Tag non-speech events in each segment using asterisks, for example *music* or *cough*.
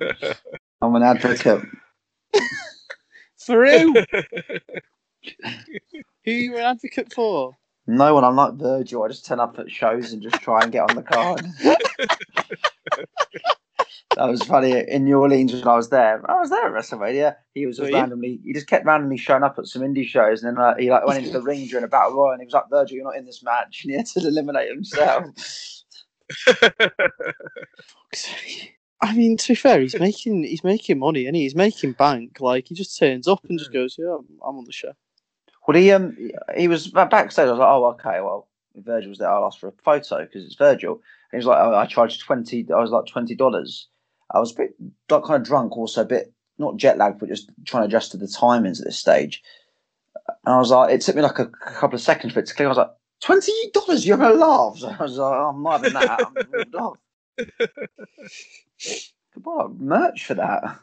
*laughs* I'm an advocate. *laughs* For who? *laughs* who you an advocate for? No one. I'm like Virgil. I just turn up at shows and just try and get on the card. that was funny in New Orleans when I was there. I was there at WrestleMania. He was just randomly. He just kept randomly showing up at some indie shows, and then uh, he like went into the ring during a battle royal, and he was like, "Virgil, you're not in this match," and he had to eliminate himself. I mean, to be fair, he's making he's making money, and he? he's making bank. Like he just turns up and just goes, "Yeah, I'm, on the show." Well, he um he was backstage. I was like, "Oh, okay, well." if Virgil was there. I'll ask for a photo because it's Virgil. And he was like, oh, I charged twenty. I was like twenty dollars. I was a bit like, kind of drunk, also a bit not jet lagged, but just trying to adjust to the timings at this stage. And I was like, it took me like a, couple of seconds for it to click. I was like, twenty dollars? You're gonna laugh? *laughs* So I was like, oh, I'm not having that. I'm. *laughs* Could buy like, merch for that.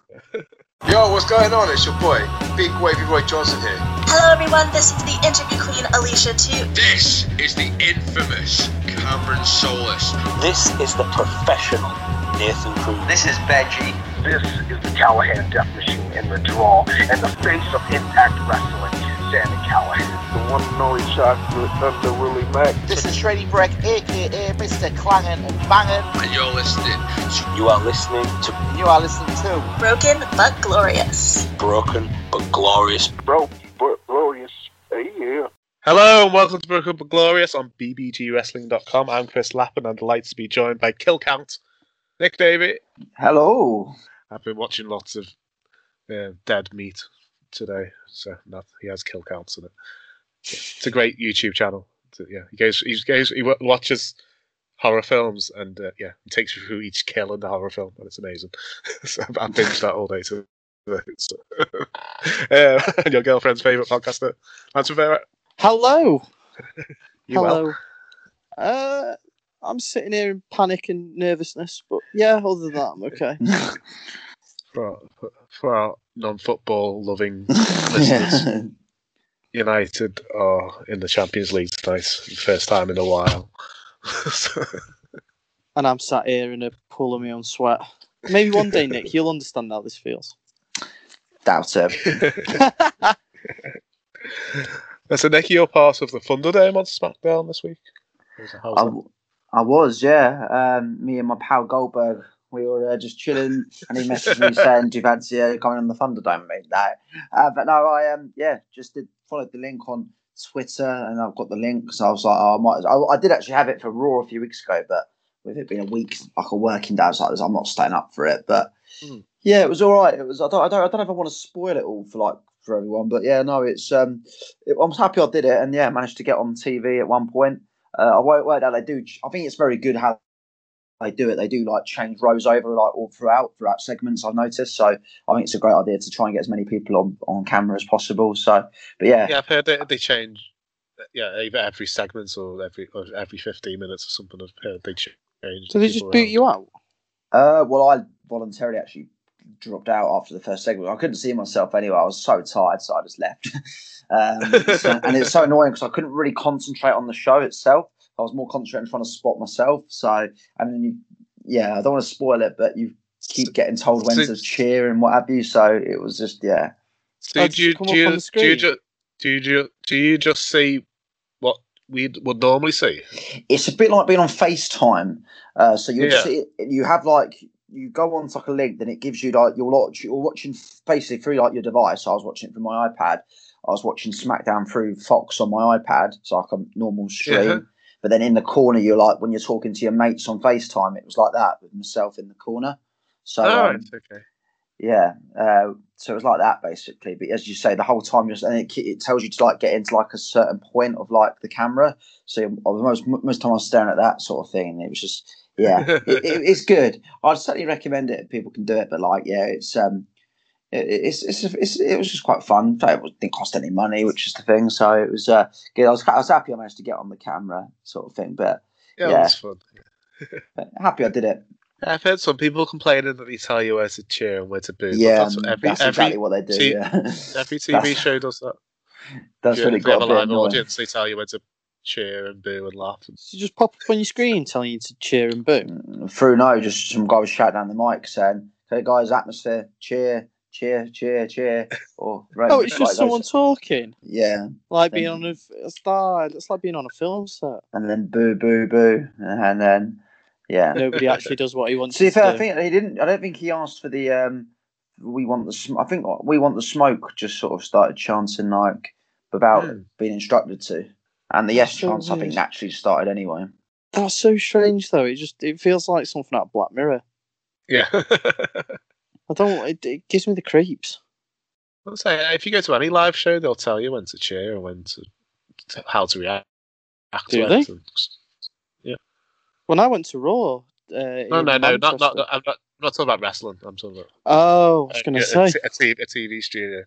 Yo, what's going on? It's your boy, Big Wavy Roy Johnson here. Hello, everyone. This is the interview queen, Alicia Atout. This is the infamous Cameron Solis. This is the professional Nathan Cruz. This is Veggie. This is the Callihan Death Machine in the draw, and the face of Impact Wrestling, Sami Callihan. The one and only chocolate Thunder Willie Mack. This is Shreddy Breck, aka Mr. Clangin' and Bangin'. And you're listening. You are listening to... You are listening to... Broken but Glorious. Broken but Glorious. Broken but glorious. Hey, yeah. Hello and welcome to Broken but Glorious on bbgwrestling.com. I'm Chris Lappin and I'm delighted to be joined by Kill Count, Nick Davey. Hello. I've been watching lots of uh, dead meat today, so not, he has kill counts in it. It's a great YouTube channel. It's- yeah, he goes, he goes, he watches horror films, and uh, yeah, he takes you through each kill in the horror film, and it's amazing. *laughs* so I binged that all day. So, so. *laughs* uh, and your girlfriend's favorite podcaster, Lance Rivera. Hello, *laughs* You well? hello. Uh, I'm sitting here in panic and nervousness, but yeah, other than that, I'm okay. for our, for our non-football loving *laughs* listeners. United are in the Champions League tonight, first time in a while. So- and I'm sat here in a pool of my own sweat. Maybe one day, Nick, you'll understand how this feels. Doubt it. *laughs* so, Nicky, you're part of the Thunderdome on SmackDown this week. How's I, that? w- I was, yeah. Um, me and my pal Goldberg, we were uh, just chilling, and he messaged me saying, "Do you fancy uh, coming on the Thunderdome, mate?" No, uh, but no, I um, yeah, just did followed the link on Twitter, and I've got the link. So I was like, oh, I might. I, I did actually have it for Raw a few weeks ago, but with it being a week, like a working day, I was like, I'm not staying up for it. But Hmm. yeah, it was all right. It was. I don't. I don't. I don't know if I want to spoil it all for like for everyone, but yeah, no, it's. Um, it, I'm happy I did it, and yeah, managed to get on TV at one point. Uh, I worked, worked out they do. I think it's very good how they do it. They do like change rows over like all throughout throughout segments. I've noticed. So I think it's a great idea to try and get as many people on on camera as possible. So, but yeah, Yeah, I've heard they, they change. Yeah, either every segment or every or every fifteen minutes or something. I've heard they change. So they just boot around. you out? Uh, well, I voluntarily actually dropped out after the first segment. I couldn't see myself anyway. I was so tired, so I just left. *laughs* um, so- and it's so annoying because I couldn't really concentrate on the show itself. I was more concentrating trying to spot myself. So, and then you, yeah, I don't want to spoil it, but you keep getting told when So- to cheer and what have you. So it was just, yeah. So Oh, do you, do you, do you screen? just do you ju- do you just see what we would normally see? it's a bit like being on FaceTime. Uh, so you Yeah. see, you have like you go on to like a link, then it gives you like you're watch, you're watching basically through like your device. So I was watching it from my iPad. I was watching SmackDown through Fox on my iPad, so like a normal stream. Yeah. But then in the corner, you're like when you're talking to your mates on FaceTime, it was like that with myself in the corner. So oh, um, okay. yeah, uh, so it was like that basically. But as you say, the whole time, just and it, it tells you to like get into like a certain point of like the camera. So I was most most time I was staring at that sort of thing, and it was just yeah, *laughs* it, it, it's good. I'd certainly recommend it if people can do it. But like yeah, it's um, it's, it's it's it was just quite fun. It didn't cost any money, which is the thing. So it was uh, good. I was I was happy I managed to get on the camera sort of thing. But Yeah, yeah. that's fun. *laughs* happy I did it. I've heard some people complaining that they tell you where to cheer and where to boo. Yeah, that's, what um, every that's every exactly what they do. T- yeah, *laughs* every TV That's- show does that. that's If really you- if have got a a live audience. They tell you where to cheer and boo and laugh. And, So just pop up on your screen telling you to cheer and boo. through no, just some guy was shouting down the mic saying, okay, guys, atmosphere, cheer, cheer, cheer, cheer. *laughs* Or Oh, it's just someone goes, talking. yeah, Like being on a it's like it's like being on a film set. and then boo, boo, boo, and then yeah. Nobody actually does what he wants To be to fair, I think he didn't. I don't think he asked for the. um We want the. Sm- I think we want the smoke. Just sort of started chanting like without Hmm. being instructed to, and the yes So I think naturally started anyway. That's so strange, though. It just it feels like something out of Black Mirror. Yeah. *laughs* I don't. It, it gives me the creeps. I'll say if you go to any live show, they'll tell you when to cheer and when to, to how to react. Do to they? it and- When I went to Raw, uh, No, no, no, not, Manchester- not, I'm not. I'm not talking about wrestling. I'm talking about Oh, I was uh, gonna a, say. a, t- a TV studio.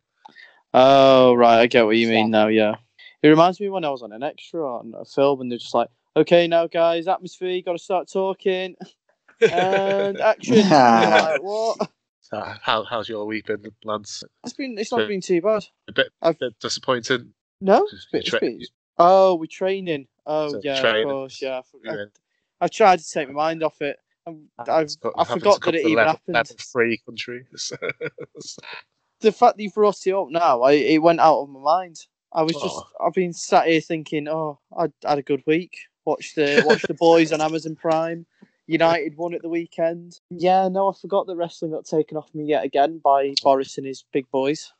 Oh, right. I get what you mean now. Yeah, it reminds me when I was on an extra on a film, and they're just like, "Okay, now guys, atmosphere. Got to start talking." *laughs* and action. You're like, *laughs* what? Uh, how how's your week been, Lance? It's been. It's not been too bad. A bit, I've- bit disappointing. No. It's it's Tra- been- oh, we're training. Oh, So yeah, training. of course. Yeah. I. I, I've tried to take my mind off it. I'm, I've, It's got- I forgot that it even level, happened. level three country. So- *laughs* The fact that you've brought it up now, I, it went out of my mind. I was just. Oh. I've been sat here thinking, oh, I had a good week. Watched the watched the boys on Amazon Prime. United won at the weekend. Yeah, no, I forgot that wrestling got taken off me yet again by Boris and his big boys.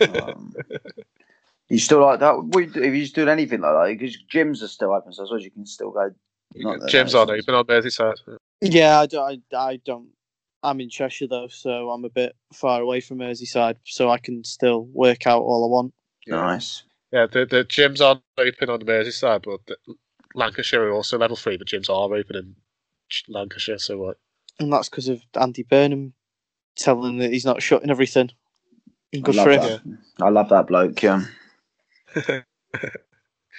Um, you still like that? What you do- If you just doing anything like that, because gyms are still open, so I suppose you can still go. Gyms aren't is- open on Merseyside. Yeah, I don't, I, I don't. I'm in Cheshire though, so I'm a bit far away from Merseyside, so I can still work out all I want. Nice. Yeah, the, the gyms aren't open on the Merseyside, but the, Lancashire are also level three, but gyms are open in Ch- Lancashire. So what? And that's because of Andy Burnham telling that he's not shutting everything. I Good love for him. that. I love that bloke. Yeah, *laughs*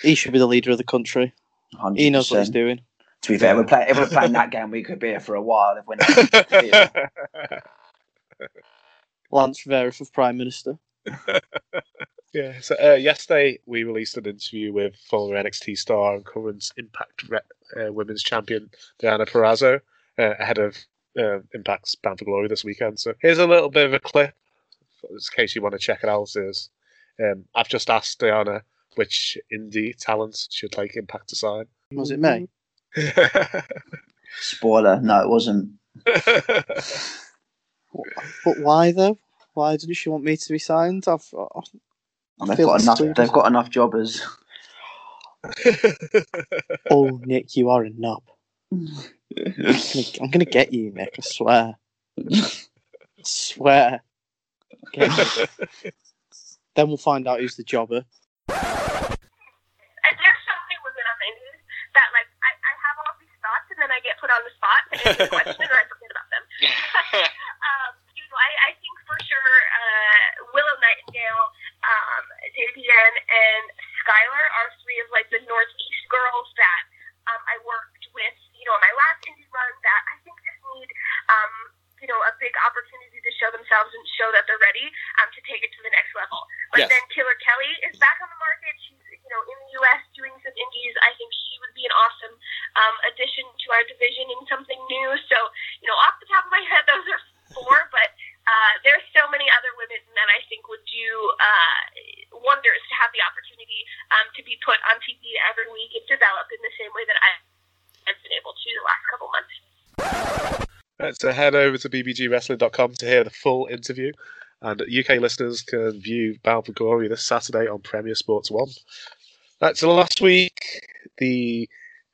He should be the leader of the country. 100%. He knows what he's doing. To be fair, if we're, play, if we're *laughs* playing that game, we could be here for a while. If we're not, yeah. *laughs* Lance Vera for Prime Minister. *laughs* yeah. So uh, yesterday we released an interview with former NXT star and current Impact re- uh, Women's Champion Deonna Purrazzo uh, ahead of uh, Impact's Bound for Glory this weekend. So here's a little bit of a clip, in case you want to check it out. Is um, I've just asked Diana which indie talents should like Impact to sign. Was it me? *laughs* Spoiler. No, it wasn't. *laughs* But why though? Why didn't she want me to be signed? I've, uh, I They've got enough. excluded. They've got enough jobbers. *laughs* Oh, Nick, you are a knob. I'm *laughs* gonna, I'm gonna get you, Nick. I swear. I swear. Okay. *laughs* then we'll find out who's the jobber. And there's so many women on that like I, I have all these thoughts and then I get put on the spot to answer a question or I forget about them. um, you know, I, I think for sure uh, Willow Nightingale, um, Davienne, and Skylar are three of like the Northeast girls that um, I worked with, you know, in my last indie run that I think just need, um, you know, a big opportunity to show themselves and show that they're ready um, to take it to the next level. But Yes. then Killer Kelly is back on the market. She's, you know, in the U.S. doing some indies. I think she would be an awesome um, addition to our division and something new. So, you know, off the top of my head, those are four, but uh, there's so many other women that I think would do uh, wonders to have the opportunity um, to be put on TV every week and develop in the same way that I have been able to the last couple months. Head over to bbgwrestling.com to hear the full interview. And UK listeners can view Bound for Glory this Saturday on Premier Sports 1. Right, so last week, the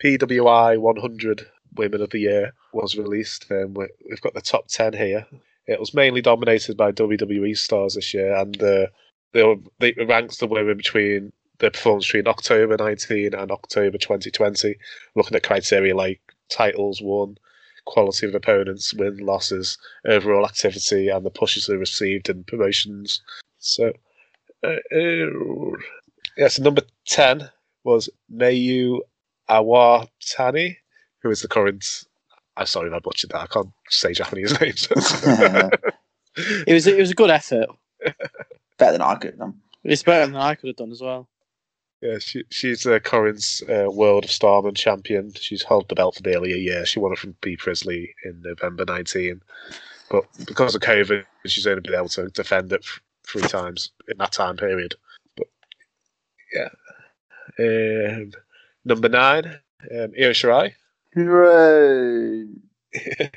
PWI 100 Women of the Year was released. we- we've got the top 10 here. It was mainly dominated by WWE stars this year, and uh, they they ranks the women between their performance between October 19 and October 2020, looking at criteria like titles won, quality of opponents, win losses, overall activity, and the pushes they received in promotions. So, uh, uh, yeah, so number 10 was Mayu Iwatani, who is the current. I'm sorry if I butchered that. I can't say Japanese *laughs* names. It was it was a good effort. *laughs* Better than I could have done. It's better than I could have done as well. Yeah, she, she's the current uh, World of Stardom champion. She's held the belt for nearly a year. She won it from Bea Priestley in November 19. but because of COVID, she's only been able to defend it f- three times in that time period. But yeah, um, number nine, um, Io Shirai. Hooray! *laughs*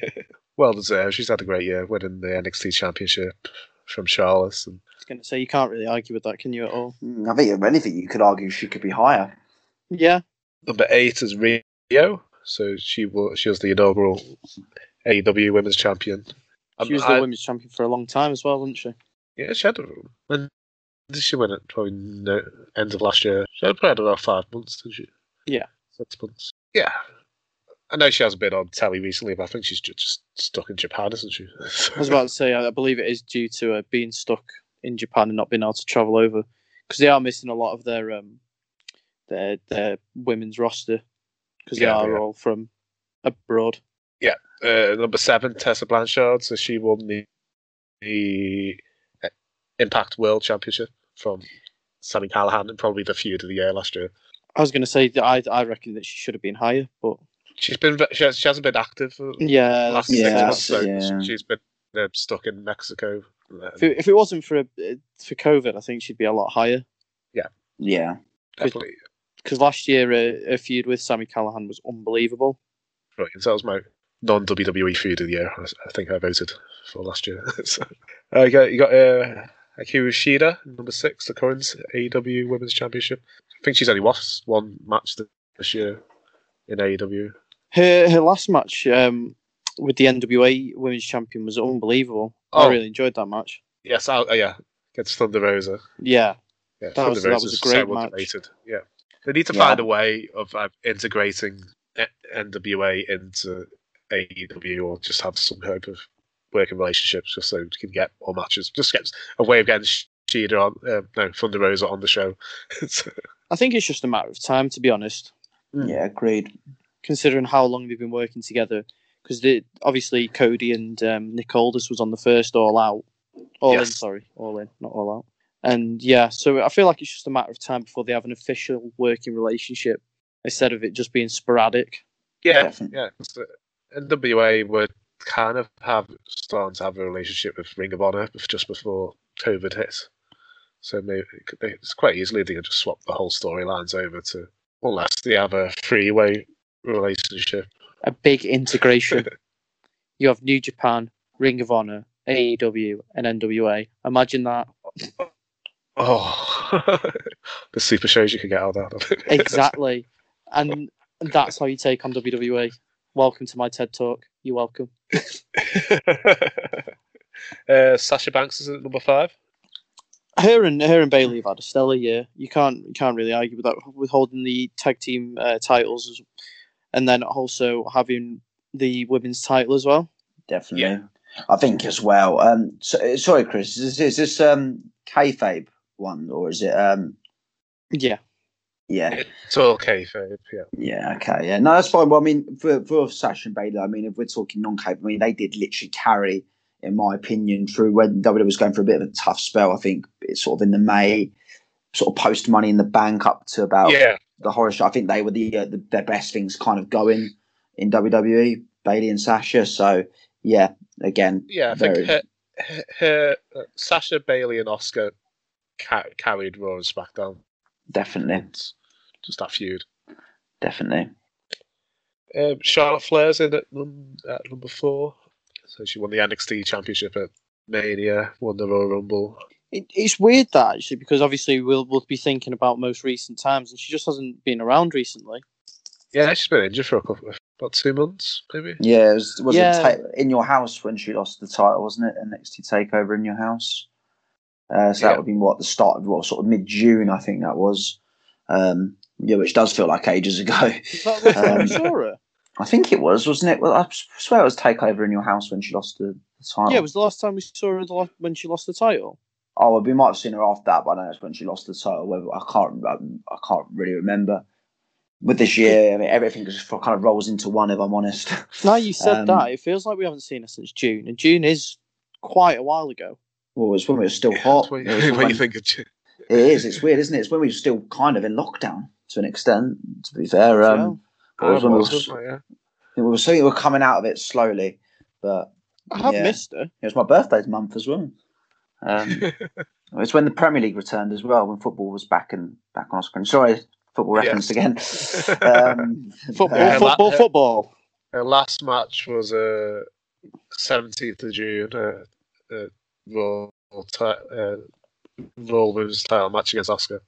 well deserved. She's had a great year, winning the NXT Championship from Charlotte. And I was going to say you can't really argue with that, can you at all? Mm, I think if anything, you could argue she could be higher. Yeah, number eight is Riho. So she was she was the inaugural AEW Women's Champion. Um, she was the women's champion for a long time as well, wasn't she? Yeah, she had. A, when did she win it? Probably no, end of last year. She had probably had about five months, didn't she? Yeah. Six months. Yeah. I know she hasn't been on telly recently, but I think she's just stuck in Japan, isn't she? I was about to say, I believe it is due to uh, being stuck in Japan and not being able to travel over because they are missing a lot of their um their their women's roster because they Yeah, are yeah. all from abroad. Yeah. Uh, number seven, Tessa Blanchard. So she won the, the uh, Impact World Championship from Sami Callihan and probably the feud of the year last year. I was going to say that I I reckon that she should have been higher, but She's been she, has, she hasn't been active for yeah, last that's- six Yeah, months, so yeah. she's been uh, stuck in Mexico. if it, if it wasn't for uh, for COVID, I think she'd be a lot higher. Yeah. Yeah, definitely. Because last year, uh, a feud with Sami Callihan was unbelievable. Brilliant. So that was my non WWE feud of the year. I, I think I voted for last year. *laughs* so, uh, you got you got uh, Akira Shida, number six, the current AEW Women's Championship. I think she's only lost one match this year in AEW. Her her last match um, with the NWA Women's Champion was unbelievable. I Oh. really enjoyed that match. Yes, oh, uh, yeah, against Thunder Rosa. Yeah, Yeah, That Thunder was- that was a great so match. underrated. Yeah, they need to Yeah. find a way of uh, integrating NWA into AEW, or just have some hope of working relationships, just so you can get more matches. Just get a way of getting Shida on, uh, no Thunder Rosa on the show. *laughs* So, I think it's just a matter of time, to be honest. Yeah, agreed. Considering how long they've been working together, because obviously Cody and um, Nick Aldis was on the first All Out, All In, sorry, All In, not All Out. And yeah, so I feel like it's just a matter of time before they have an official working relationship instead of it just being sporadic. yeah, Definitely. yeah. 'cause the NWA would kind of have starting to have a relationship with Ring of Honor just before COVID hit. So maybe it could- they- it's quite easily they could just swap the whole storylines over to unless they have a three-way relationship. A big integration. *laughs* you have New Japan, Ring of Honor, AEW, and NWA. Imagine that. Oh, *laughs* the super shows you could get out of that. *laughs* Exactly. and that's how you take on WWE. Welcome to my TED Talk. You're welcome. uh, Sasha Banks is at number five. Her and her and Bayley have had a stellar year. You can't you can't really argue with that. With holding the tag team uh, titles, as- and then also having the women's title as well. Definitely. I think as well. Um, so, sorry, Chris. Is this, is this um kayfabe one or is it um? Yeah, Yeah. It's all kayfabe, yeah. Yeah, okay, yeah, no, that's fine. Well, I mean, for for Sasha and Bayley, I mean, if we're talking non-cape, I mean, they did literally carry, in my opinion, through when WWE was going for a bit of a tough spell. I think it's sort of in the May, sort of post Money in the Bank up to about Yeah, the horror show. I think they were the, uh, the their best things kind of going in WWE, Bayley and Sasha. So yeah, again, yeah. I very- think her, her, her uh, Sasha Bayley and Asuka ca- carried Raw and SmackDown. definitely, It's just that feud. definitely. Um, Charlotte Flair's in at, num- at number four. So she won the NXT Championship at Mania, won the Royal Rumble. it, it's weird that actually because obviously we'll we'll be thinking about most recent times, and she just hasn't been around recently. Yeah, she's been injured for a couple, of about two months, maybe. Yeah, it was, was Yeah. it ta- in your house when she lost the title, wasn't it? NXT Takeover in your house. Uh, so Yeah. that would be what the start of what sort of mid June, I think that was. Um, yeah, which does feel like ages ago. Is that the last time we Um, saw her? I think it was, wasn't it? Well, I swear it was Takeover in your house when she lost the, the title. Yeah, it was the last time we saw her the when she lost the title. Oh, well, we might have seen her after that, but I know it's when she lost the title. Whether I can't, um, I can't really remember. With this year, I mean, everything just kind of rolls into one. If I'm honest. *laughs* Now you said Um, that, it feels like we haven't seen her since June, and June is quite a while ago. well, it was when we were still hot. When, It was when *laughs* when- you think of Ch- It is. It's weird, isn't it? It's when we were still kind of in lockdown to an extent. To be fair, um, it was when we was, were, it? yeah. we were saying we were coming out of it slowly, but I have Yeah. missed her. It was my birthday's month as well. Um, *laughs* it's when the Premier League returned as well, when football was back and back on screen. Sorry, football Yeah. reference again. *laughs* Um, *laughs* Football, uh, football, that- football. Her last match was uh, 17th of June, uh, uh, Raw, ti- uh, Raw Women's title match against Asuka.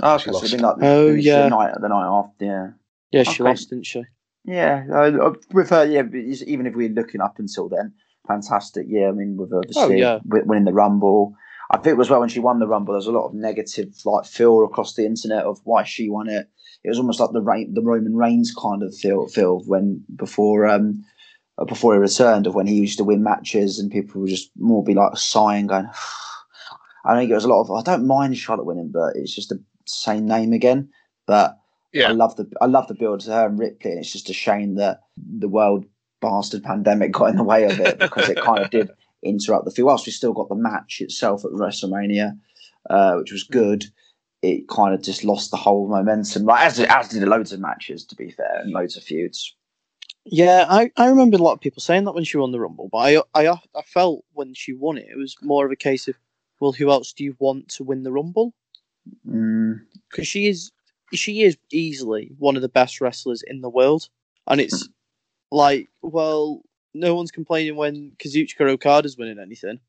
oh, okay, so it'd been like the, Oh, it yeah. the night, the night after, yeah. Yeah, she Okay. lost, didn't she? Yeah, uh, with her, yeah, even if we're looking up until then, fantastic. Yeah, I mean, with her obviously Oh, yeah. winning the Rumble. I think as well when she won the Rumble, there was a lot of negative like feel across the internet of why she won it. It was almost like the Ra- the Roman Reigns kind of feel feel when before um uh, before he returned of when he used to win matches and people would just more be like sighing going. *sighs* I think it was a lot of I don't mind Charlotte winning, but it's just the same name again. But Yeah. I love the I love the build to her and Ripley, and it's just a shame that the world bastard pandemic got in the way of it because it kind of did *laughs* interrupt the feel. Whilst we still got the match itself at WrestleMania, uh, which was good, it kind of just lost the whole momentum. Like as as did loads of matches, to be fair, and loads of feuds. Yeah, I, I remember a lot of people saying that when she won the Rumble, but I, I I felt when she won it, it was more of a case of, well, who else do you want to win the Rumble? Mm, Because she is she is easily one of the best wrestlers in the world, and it's hmm. like, well, no one's complaining when Kazuchika Okada's winning anything.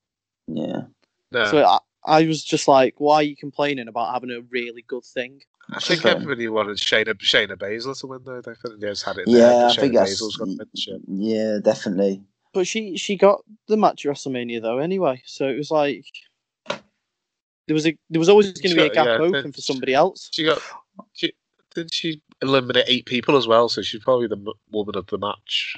yeah, No, So I, I was just like, why are you complaining about having a really good thing? I think fair. everybody wanted Shayna, Shayna Baszler to win, though. They think they just had it in yeah. their I head think Shayna that's Baszler's going to win the shit. yeah, definitely. But she she got the match at WrestleMania though anyway, so it was like there was a there was always going to be a gap yeah, open for somebody else. She got. She, did she eliminate eight people as well? So she's probably the m- woman of the match.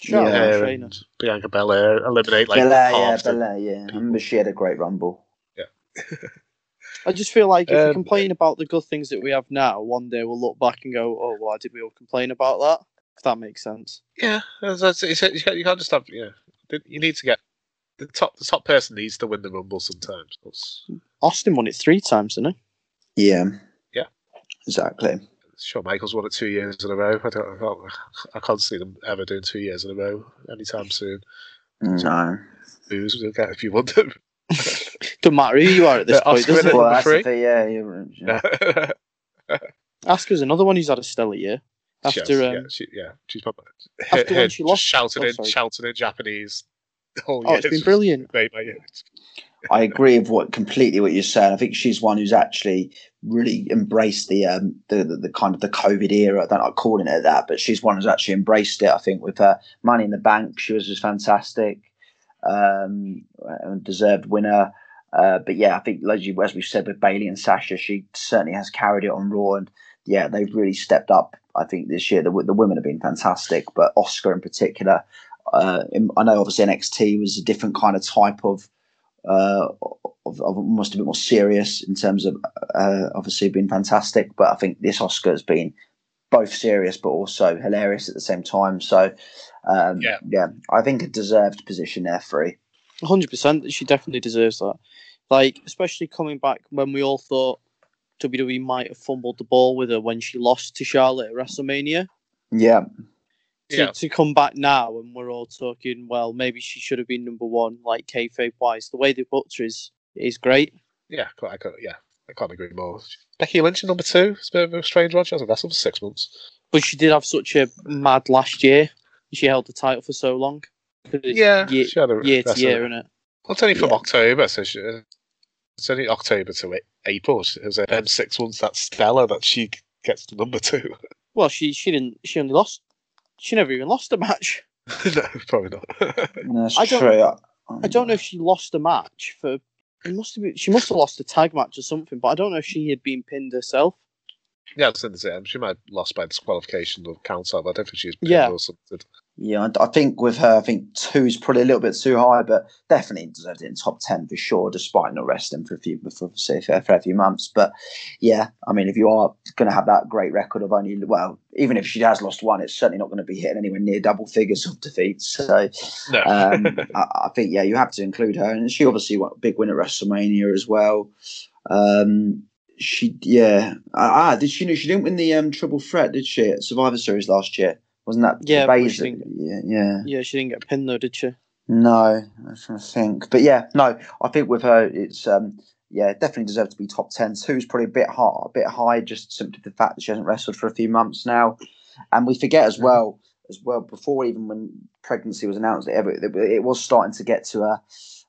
Charlotte Yeah. Her and Bianca Belair eliminate like Belair, yeah, half the- Belair, yeah. I remember she had a great rumble. Yeah. *laughs* I just feel like if we Um, complain about the good things that we have now, one day we'll look back and go, "Oh, why did we all complain about that?" If that makes sense. Yeah, that's, that's, you can't you can't just have. Yeah, you need to get the top. The top person needs to win the rumble sometimes. That's, Austin won it three times, didn't he? Yeah, Yeah. Exactly. Sure, Michaels won it two years in a row. I don't. I can't, I can't see them ever doing two years in a row anytime soon. No, Booze will get if you want them. *laughs* Doesn't matter who you are at this Yeah, point, does winner. it? well, that's the thing, yeah, yeah. *laughs* Asuka's another one who's had a stellar year. She After has, um, yeah, she, yeah, she's probably after when she lost- shouted oh, in, sorry. shouted in Japanese. the whole Oh, year. it's been brilliant. *laughs* Made my. I agree with what completely what you're saying. I think she's one who's actually really embraced the um the, the, the kind of the COVID era. I don't like calling it that, but she's one who's actually embraced it. I think with her Money in the Bank, she was just fantastic, um, and deserved winner. Uh, but yeah, I think as, we've said with Bayley and Sasha, she certainly has carried it on Raw, and yeah, they've really stepped up. I think this year the the women have been fantastic, but Asuka in particular. Uh, in- I know obviously NXT was a different kind of type of uh, of, of almost a bit more serious in terms of uh, obviously being fantastic. But I think this Asuka has been both serious but also hilarious at the same time. So um, Yeah. yeah, I think a deserved position there for her. hundred percent. She definitely deserves that. Like, especially coming back when we all thought WWE might have fumbled the ball with her when she lost to Charlotte at WrestleMania. Yeah, To, Yeah. to come back now and we're all talking, well, maybe she should have been number one, like kayfabe wise. The way they booked her is is great. Yeah, I can't, yeah, I can't agree more. Becky Lynch at number two. It's a bit of a strange one. She hasn't wrestled for six months. But she did have such a mad last year. She held the title for so long. Yeah, year, she had a year to wrestle. year, isn't it? Well, it's only from Yeah. October, so she, it's only October to April. It was them six months that Stella that she gets to number two. *laughs* Well, she she didn't. She only lost. She never even lost a match. *laughs* no, probably not. that's I don't- true. I don't know if she lost a match for. It must have been. She must have lost a tag match or something, but I don't know if she had been pinned herself. yeah, I was going to say, um, she might have lost by disqualification or count out, but I don't think she was pinned Yeah. or something. Yeah, I, I think with her, I think two is probably a little bit too high, but definitely deserved it in top ten for sure, despite not resting for a few for say for a few months. But yeah, I mean, if you are going to have that great record of only well, even if she has lost one, it's certainly not going to be hitting anywhere near double figures of defeats. So No. *laughs* um, I, I think yeah, you have to include her, and she obviously won a big win at WrestleMania as well. Um, she yeah, ah, did she know she didn't win the um, triple threat, did she at Survivor Series last year? Wasn't that Yeah, yeah, yeah. Yeah, she didn't get pinned though, did she? No, I'm trying to think. But yeah, no, I think with her, it's um, yeah, definitely deserves to be top ten. Two's probably a bit high, a bit high, just simply the fact that she hasn't wrestled for a few months now, and we forget as well, as well before even when pregnancy was announced, it, it, it was starting to get to a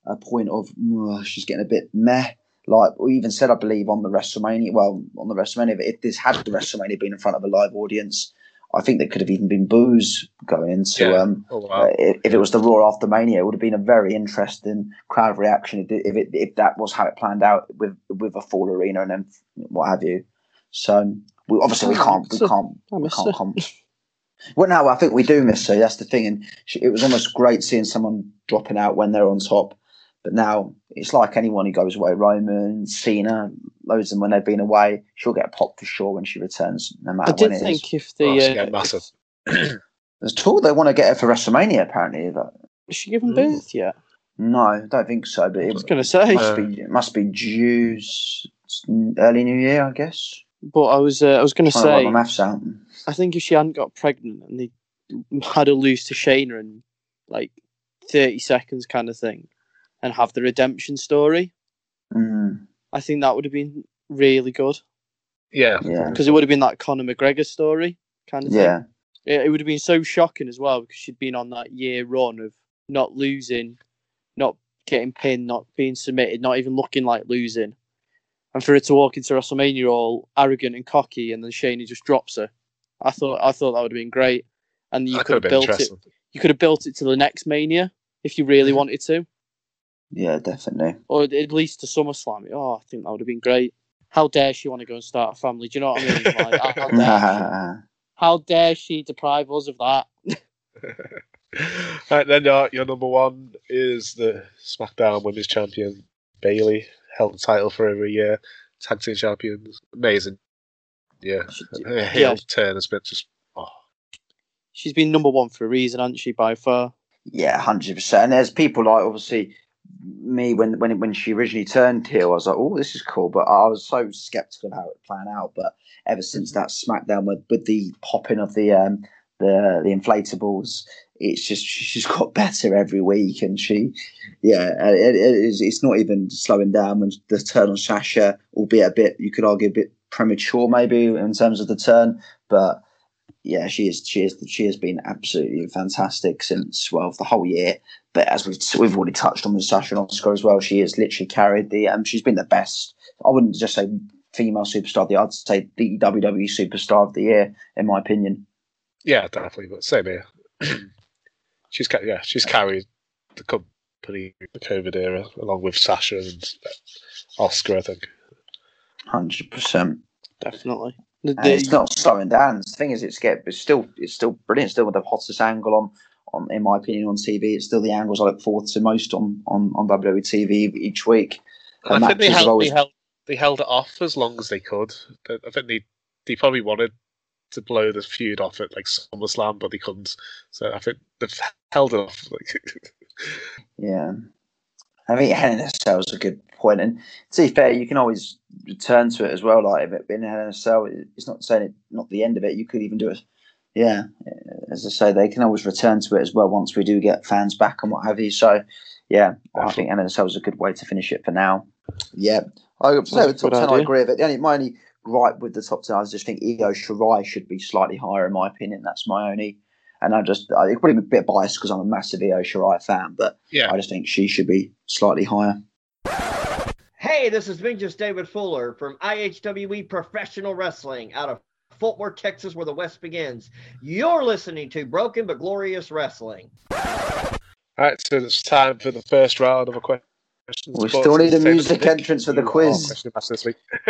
a point of "Ugh, she's getting a bit meh. Like we even said, I believe on the WrestleMania, well, on the WrestleMania, if this had the WrestleMania been in front of a live audience, I think there could have even been booze going into. Yeah. Um, Oh, wow. uh, if, if it was the Raw after Mania, it would have been a very interesting crowd reaction if if, it, if that was how it planned out with with a full arena and then what have you. So we, obviously we Oh, can't we can't we can't her. com- Well, no, I think we do miss her. That's the thing, and she, it was almost great seeing someone dropping out when they're on top. But now it's like anyone who goes away, Roman, Cena, loads of them when they've been away, she'll get popped for sure when she returns, no I matter did when it is. think if Oh, the she uh, massive. *clears throat* There's talk they want to get her for WrestleMania. Apparently, but is she given Mm. birth yet? no, I don't think so. But I it was going to say, must be it must be due early New Year, I guess. but I was uh, I was going to Trying to work say, my maths out. I think if she hadn't got pregnant and they had her lose to Shayna in like thirty seconds, kind of thing, and have the redemption story, Mm, I think that would have been really good Yeah. yeah, because it would have been that Conor McGregor story kind of thing. yeah, it, it would have been so shocking as well because she'd been on that year run of not losing, not getting pinned, not being submitted, not even looking like losing. And for her to walk into WrestleMania all arrogant and cocky, and then Shayna just drops her. I thought I thought that would have been great, and you That could have been built it. You could have built it to the next Mania if you really wanted to, yeah, definitely. or at least to SummerSlam. Oh, I think that would have been great. How dare she want to go and start a family? Do you know what I mean? *laughs* Like, how, how dare she? *laughs* How dare she deprive us of that? *laughs* right, then your, your number one is the SmackDown Women's Champion Bayley. Held the title for over a year. Tag team champions. Amazing. Yeah. Her heel Yeah. turn has been just. Oh, She's been number one for a reason, hasn't she? By far. Yeah, hundred percent. And there's people like obviously me when when when she originally turned heel, I was like, oh, this is cool. But I was so skeptical of how it planned out. But ever since that SmackDown with with the popping of the um the the inflatables, it's just she's got better every week, and she, yeah, it, it is. It's not even slowing down when the turn on Sasha, albeit a bit, you could argue a bit premature maybe in terms of the turn, but yeah, she is. She is. She has been absolutely fantastic since well the whole year. But as we've we've already touched on with Sasha and Asuka as well, she has literally carried the. Um, she's been the best. I wouldn't just say female superstar of the. year, I'd say the WWE superstar of the year, in my opinion. yeah, definitely. But same here. *clears throat* she's ca- yeah, she's carried the company the COVID era along with Sasha and Asuka. I think. Hundred percent. Definitely. The- the- it's not slowing down. The thing is, it's get it's still it's still brilliant. Still with the hottest angle on on in my opinion on TV. It's still the angles I look forward to most on on on WWE TV each week. Her I think they held, always- they held they held it off as long as they could. I I think they they probably wanted to blow the feud off at like SummerSlam, but they couldn't. So I think they've held it off. *laughs* Yeah. I mean, Hell in a Cell is a good point. And to be fair, you can always return to it as well. Like if it been Hell in a Cell, it's not saying it, not the end of it. You could even do it. Yeah. As I say, they can always return to it as well once we do get fans back and what have you. So, yeah, I think Hell in a Cell is a good way to finish it for now. Yeah. I say with top 10, I agree with it. The only, my only gripe with the top 10, I just think Io Shirai should be slightly higher, in my opinion. That's my only. And I just, I, it's probably a bit biased because I'm a massive Io Shirai fan, but yeah, I just think she should be slightly higher. Hey, this is me, just David Fuller from IHWE Professional Wrestling out of Fort Worth, Texas, where the West begins. You're listening to Broken but Glorious Wrestling. All right, so it's time for the first round of a question. We still need a music entrance for the oh, quiz. this week. *laughs*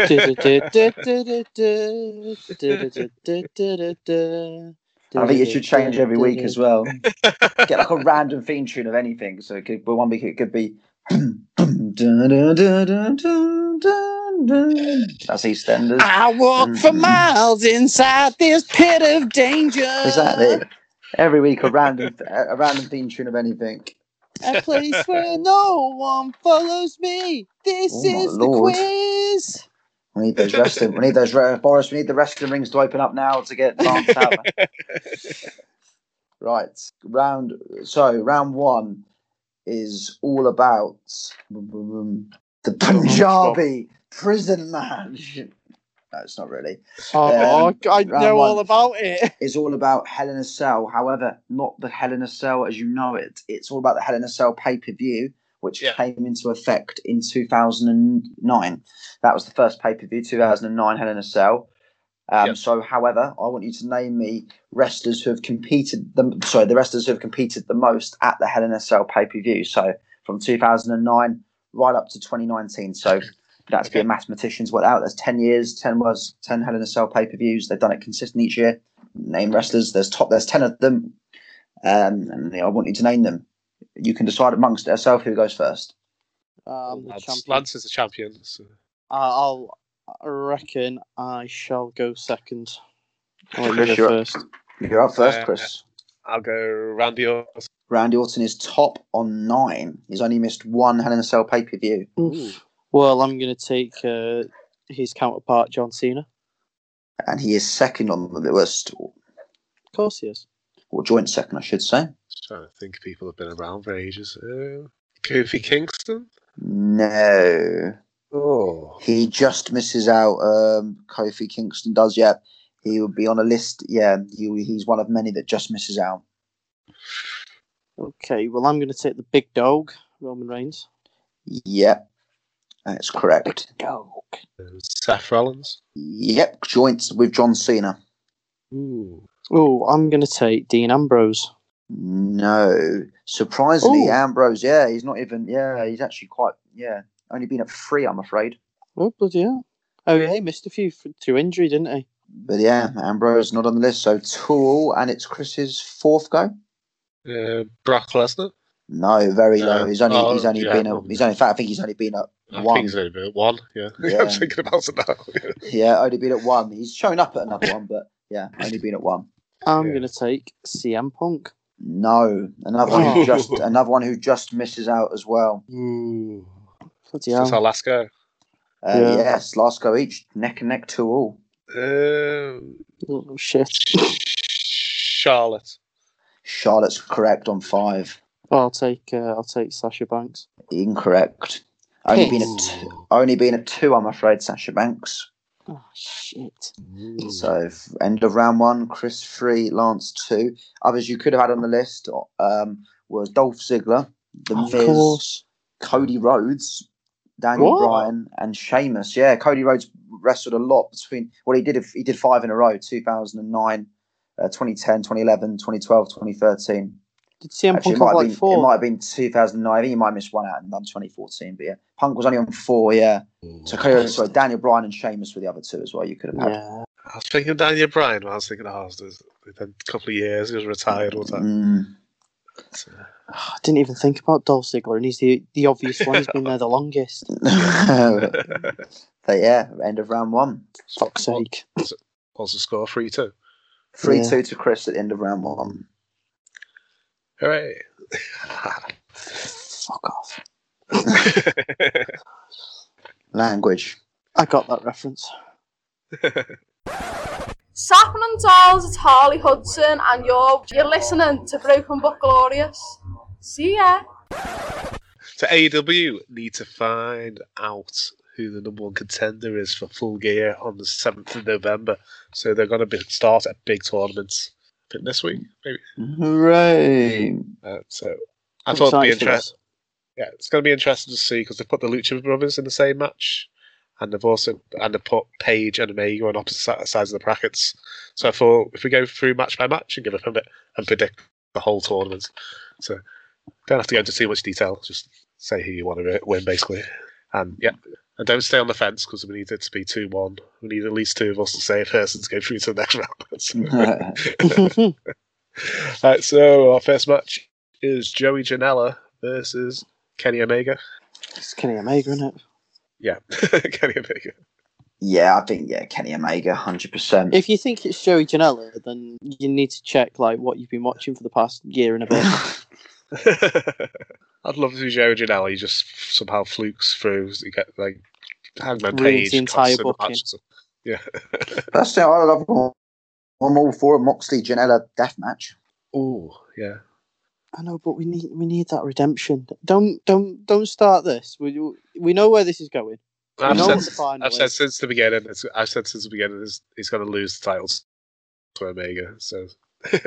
I think it should change every week as well. *laughs* Get like a random theme tune of anything. So it could, but one week it could be. That's EastEnders. I walk for mm-hmm. miles inside this pit of danger. Exactly. Every week a random a random theme tune of anything. A place where no one follows me. This Oh, is the Lord. quiz. We need those wrestling. We need those re- Boris. We need the wrestling rings to open up now to get Lance out. *laughs* right, round. So round one. Is all about the Punjabi prison match. No, it's not really. Oh, Um, I know all about it. *laughs* it. Is all about Hell in a Cell. However, not the Hell in a Cell as you know it. It's all about the Hell in a Cell pay per view, which Yeah. came into effect in 2009. That was the first pay per view, 2009 Hell in a Cell. Um, Yep. So, however, I want you to name me wrestlers who have competed. The, sorry, the wrestlers who have competed the most at the Hell in a Cell pay per view. So, from 2009 right up to 2019. So, that's be a mathematician's work out. There's 10 years, 10 was 10 Hell in a Cell pay per views. They've done it consistently each year. Name wrestlers. There's top. There's 10 of them, um, and I want you to name them. You can decide amongst yourself who goes first. Um, Lance. Lance is the champion. So. Uh, I'll I reckon I shall go second. I'll Chris, you you're go up. first. You're up first, Uh, Chris. I'll go Randy Orton. Randy Orton is top on nine. He's only missed one Hell in a Cell pay per view. Well, I'm going to take uh, his counterpart, John Cena. and he is second on the list, Of course he is. or joint second, I should say. Just trying to think people have been around for ages. Uh, Kofi Kingston. No, Oh. he just misses out. Um, Kofi Kingston does, yeah. He would be on a list. Yeah, he, he's one of many that just misses out. Okay, well, I'm going to take the big dog, Roman Reigns. Yep, that's correct. Dog. Seth Rollins. Yep, joints with John Cena. Ooh. Oh, I'm going to take Dean Ambrose. No, surprisingly, Ooh. Ambrose. Yeah, he's not even. Yeah, he's actually quite. Yeah, only been at three, I'm afraid. Oh, bloody hell. Oh, yeah, he missed a few f- through injury, didn't he? But yeah, Ambrose not on the list. So Tool, and it's Chris's fourth go. Uh, Brock Lesnar. No, very No. low. He's only Oh, he's only yeah. been at, he's only in fact I think he's only been at I one. think he's only been at one. Yeah. *laughs* Yeah. I'm thinking about it now. *laughs* Yeah, only been at one. He's shown up at another one, but yeah, only been at one. I'm Yeah. going to take CM Punk. No, another one who *laughs* just another one who just misses out as well. Ooh. Bloody That's our last go. Uh, Yeah. Yes, last go each, neck and neck two all. Um, Oh, shit. Charlotte. Charlotte's correct on five. I'll take uh, I'll take Sasha Banks. Incorrect. Only been at Ooh. two, only been at two. I'm afraid Sasha Banks. Oh shit. So end of round one, Chris three, Lance two. Others you could have had on the list um, was Dolph Ziggler, The Of Miz, course. Cody Rhodes, Daniel What? Bryan, and Sheamus. Yeah, Cody Rhodes wrestled a lot between. Well, he did. He did five in a row: 2009, uh, 2010, 2011, 2012, 2013. Did CM Actually, Punk might, have have like been, it might have been 2009. I think he might have missed one out and done 2014. But yeah, Punk was only on four. Yeah. So Cody Rhodes, sorry, Daniel Bryan and Sheamus were the other two as well. You could have had. Yeah. I was thinking Daniel Bryan. I was thinking, oh, there's then a couple of years he was retired. All that. Mm. Ah, I didn't even think about Dolph Ziggler, and he's the the obvious one. He's been there the *laughs* longest. *laughs* but yeah, end of round one. Fuck's sake. Also score three two. Three Yeah. two to Chris at the end of round one. Hooray! Fuck off. *laughs* Language. I got that reference. Sapman and Dolls, it's Harley Hudson, and you're you're listening to Broken But Glorious. See ya. So AEW need to find out who the number one contender is for Full Gear on the seventh of November. So they're going to be, start a big tournament. I think this week, maybe. Hooray! Uh, so I thought it'd be interesting. Yeah, it's going to be interesting to see because they've put the Lucha Brothers in the same match, and they've also and they've put Page and Omega on opposite sides of the brackets. So I thought if we go through match by match and give a bit and predict the whole tournament, so don't have to go into too much detail. Just say who you want to win, basically. And yeah, and don't stay on the fence because we need it to be two one. We need at least two of us to say a person to go through to the next *laughs* round. *laughs* Right, so our first match is Joey Janela versus Kenny Omega. It's Kenny Omega, isn't it? Yeah, *laughs* Kenny Omega. Yeah, I think yeah, Kenny Omega, hundred percent. If you think it's Joey Janela, then you need to check like what you've been watching for the past year and a bit. *laughs* I'd love to see Joey Janela. He just somehow flukes through. You get like Hangman Ruins Page. *laughs* the entire costs booking. Yeah. That's it. I love. I'm all for a Moxley Janela death match. Oh yeah. I know, but we need we need that redemption. Don't don't don't start this. We we know where this is going. We I've said, the final I've said since the beginning. It's, I've said since the beginning. He's, he's going to lose the titles to Omega. So, *laughs* uh,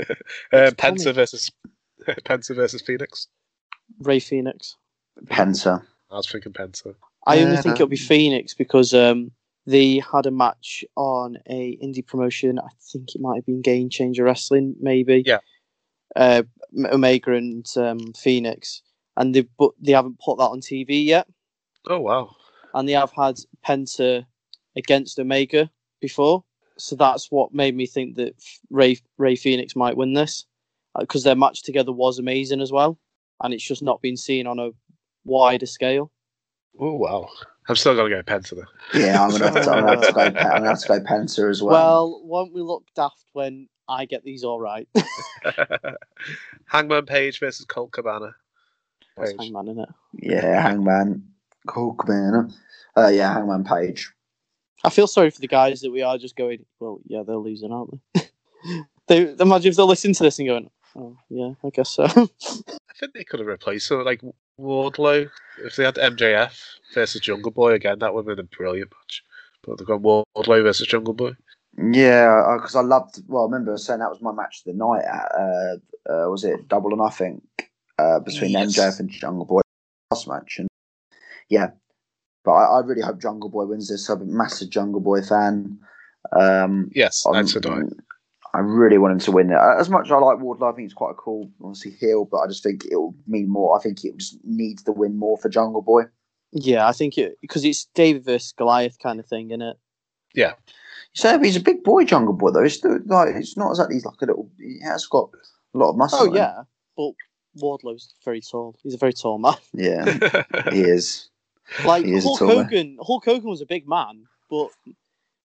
Penta versus *laughs* Penta versus Fenix. Rey Fenix. Penta. I was thinking Penta. I only Yeah, think it'll be Fenix because um, they had a match on a indie promotion. I think it might have been Game Changer Wrestling, maybe. Yeah. Uh, Omega and um, Fenix, and they but they haven't put that on TV yet, Oh wow! and they have had Penta against Omega before, so that's what made me think that Rey Rey Fenix might win this uh, because their match together was amazing as well, and it's just not been seen on a wider scale. Oh wow! I'm still going to go Penta though. Yeah, I'm gonna have to, I'm gonna have to go. Pe- *laughs* I'm gonna have to go Penta as well. Well, won't we look daft when I get these all right? *laughs* Hangman Page versus Colt Cabana. Hangman, isn't it? yeah, Hangman, Cool man. Uh, yeah, Hangman Page. I feel sorry for the guys that we are just going. Well, yeah, they're losing, aren't *laughs* they? they imagine if they're listening to this and going, "Oh, yeah, I guess so." I think they could have replaced him like Wardlow if they had MJF versus Jungle Boy again. That would have been a brilliant match. But they've got Wardlow versus Jungle Boy. Yeah, because I loved. Well, I remember saying that was my match of the night. At, uh, uh, was it Double or Nothing uh, between Yes. MJF and Jungle Boy last match? And yeah, but I, I really hope Jungle Boy wins this. I'm a massive Jungle Boy fan. Um, Yes, I'm- and so do I. I really want him to win it. As much as I like Wardlow, I think he's quite a cool, obviously heel, but I just think it'll mean more. I think it just needs the win more for Jungle Boy. yeah, I think it because it's David versus Goliath kind of thing, isn't it? Yeah. You say he's a big boy, Jungle Boy, though. It's still, like it's not exactly like a little. He has got a lot of muscle. Oh yeah, but Wardlow's very tall. He's a very tall man. yeah, *laughs* he is. Like He is a Hulk tall man. Hogan. Hulk Hogan was a big man, but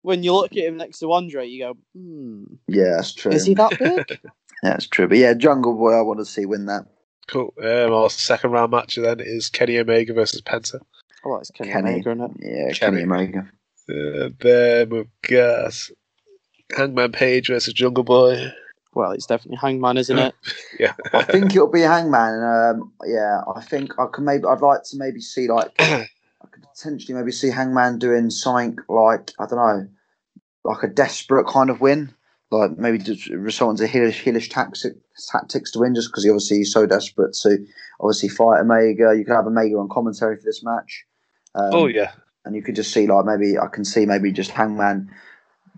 when you look at him next to Andre, you go, "Hmm, Yeah, that's true. is he that big?" *laughs* That's true. But yeah, Jungle Boy, I want to see win that. Cool. Um, our second round match then is Kenny Omega versus Penta. oh, it's Kenny, Kenny. Omega, isn't it? Yeah, Kenny. Kenny Omega. Uh, then we've got Hangman Page versus Jungle Boy. Well, it's definitely Hangman, isn't it? *laughs* Yeah. I think it'll be Hangman. Um, yeah, I think I can maybe. I'd like to maybe see like *clears throat* I could potentially maybe see Hangman doing something like I don't know, like a desperate kind of win, like maybe just resorting to heelish, heelish tactics, tactics to win, just because he obviously he's so desperate to obviously fight Omega. You could have Omega on commentary for this match. Um, oh yeah. and you could just see like maybe I can see maybe just Hangman,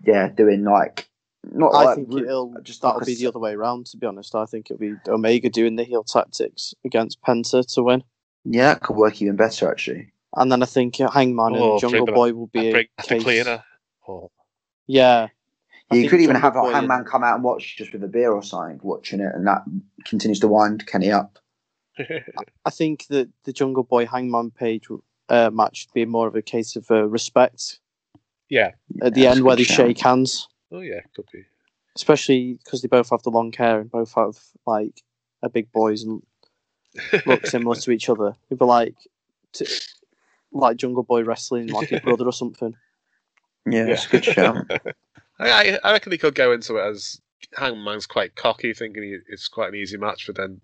yeah, doing like not I like think ru- it'll just that'll like be the other way around. To be honest, I think it'll be Omega doing the heel tactics against Penta to win, yeah, that could work even better actually. and then I think Hangman Oh, and Jungle bring Boy will be a Bring back the case. cleaner. Oh. Yeah, Yeah, you could even Jungle have like Boy and- Hangman come out and watch just with a beer or something, watching it, and that continues to wind Kenny up. *laughs* I think that the Jungle Boy Hangman Page uh, match would be more of a case of uh, respect yeah. at the Yeah, end where they shout. shake hands, Oh yeah, could be. especially because they both have the long hair and both have like a big boys and look *laughs* similar to each other. It'd be like t- like Jungle Boy wrestling like his *laughs* brother or something. Yeah, that's a good show. *laughs* I, I- I reckon he could go into it as Hangman's quite cocky, thinking he, it's quite an easy match, but then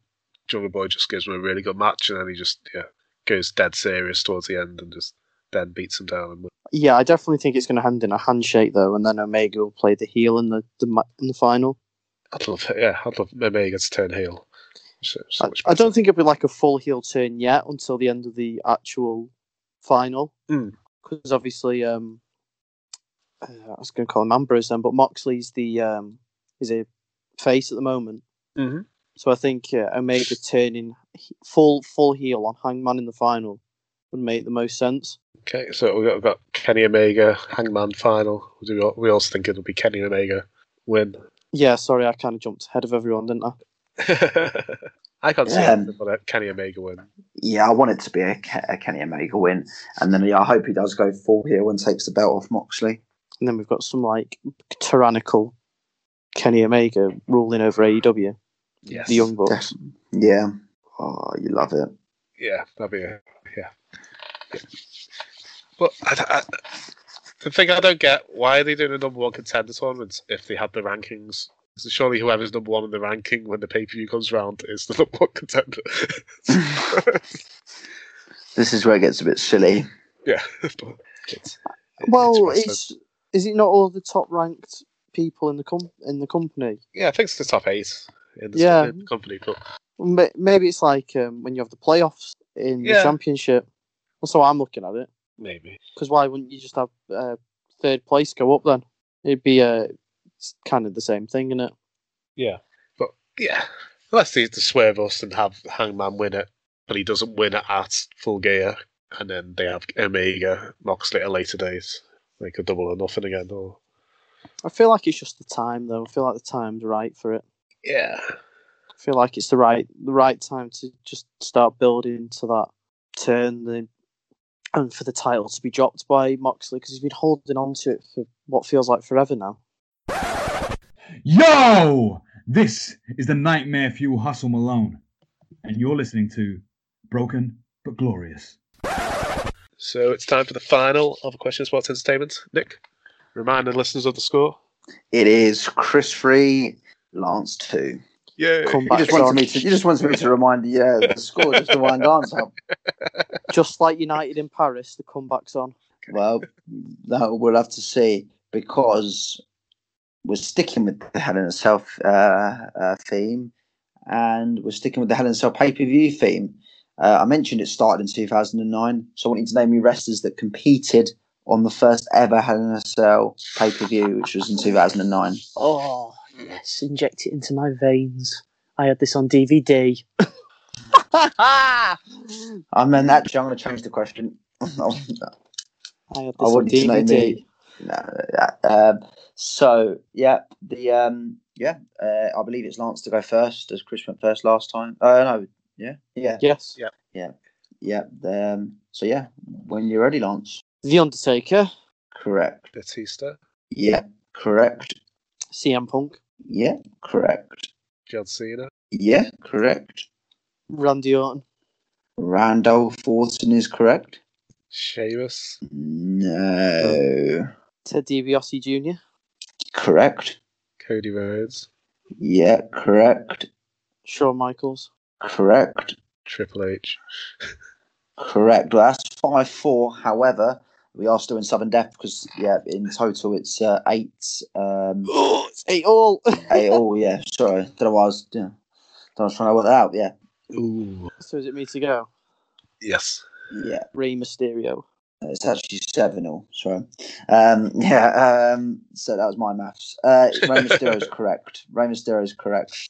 Jungle Boy just gives him a really good match, and then he just yeah goes dead serious towards the end and just then beats him down. And Yeah, I definitely think it's going to end in a handshake though, and then Omega will play the heel in the the, in the final. I'd love, yeah, I'd love Omega to turn heel. So, so I, I don't think it'll be like a full heel turn yet until the end of the actual final, Mm. because obviously, um, uh, I was going to call him Ambrose then, but Moxley's the um, is a face at the moment. Mhm. So I think uh, Omega turning full full heel on Hangman in the final would make the most sense. Okay, so we've got, we've got Kenny Omega Hangman final. Do we, we also think it'll be Kenny Omega win. Yeah, sorry, I kind of jumped ahead of everyone, didn't I? *laughs* I can't see Yeah. anything but a Kenny Omega win. Yeah, I want it to be a, a Kenny Omega win, and then yeah, I hope he does go full heel and takes the belt off Moxley. And then we've got some like tyrannical Kenny Omega ruling over AEW, Yes. the Young Bucks. Def- yeah, oh, you love it. Yeah, that'd be a, yeah. Yeah. But I, I, the thing I don't get, why are they doing a number one contender tournament if they had the rankings So surely whoever's number one in the ranking when the pay per view comes round is the *laughs* number one contender. *laughs* This is where it gets a bit silly. yeah, *laughs* it's, Well, it's is it not all the top ranked people in the com- in the company? yeah, I think it's the top eight in the, Yeah. in the company. But Maybe it's like um, when you have the playoffs in the championship. That's how I'm looking at it. maybe Because why wouldn't you just have uh, third place go up then? It'd be uh, kind of the same thing, isn't it? yeah, but yeah, unless they to swerve us and have Hangman win it, but he doesn't win it at full gear, and then they have Omega Moxley at later date, like a double or nothing again. Or I feel like it's just the time though. I feel like the time's right for it. yeah, I feel like it's the right the right time to just start building to that turn the, and for the title to be dropped by Moxley because he's been holding on to it for what feels like forever now. Yo! This is the Nightmare Fuel Hustle Malone, and you're listening to Broken but Glorious. So it's time for the final of Question Sports Entertainment. Nick, remind the listeners of the score. It is Chris Free, Lance two. Yeah, You just wanted me to. You just wanted me to remind you, yeah, the score just to wind Lance *laughs* up. Just like United in Paris, the comeback's on. Well, that we'll have to see because we're sticking with the Hell in a Cell uh, uh, theme, and we're sticking with the Hell in a Cell pay per view theme. Uh, I mentioned it started in 2009, so I want you to name me wrestlers that competed on the first ever Hell in a Cell pay per view, which was in 2009. Oh yes, inject it into my veins. I had this on DVD. I mean, actually, I'm going to change the question. *laughs* I had I this on want you to name DVD. me. No, yeah, um, so yeah, the um, yeah, uh, I believe it's Lance to go first, as Chris went first last time. Uh, no, yeah, yeah, Yes. Yeah. yeah, yeah. Um, so yeah, when you're ready, Lance. The Undertaker, Correct. Batista, Yeah, correct. CM Punk, Yeah, correct. John Cena, Yeah, correct. Randy Orton, Randolph Orton is correct. Sheamus, No, Ted DiBiase Jr., correct. Cody Rhodes, Yeah, correct. Shawn Michaels, Correct. Triple H. Correct. Well, that's five four. However, we are still in sudden death because yeah, in total it's uh, eight. Um, *gasps* it's eight all. *laughs* eight all. Yeah. Sorry. Don't know why I was. Yeah, I was trying to work that out. Yeah. Ooh. so is it me to go? Yes. Yeah. Rey Mysterio. It's actually seven all. Sorry. Um, *laughs* yeah. Um, so that was my maths. Uh, Rey Mysterio is *laughs* correct. Rey Mysterio is correct.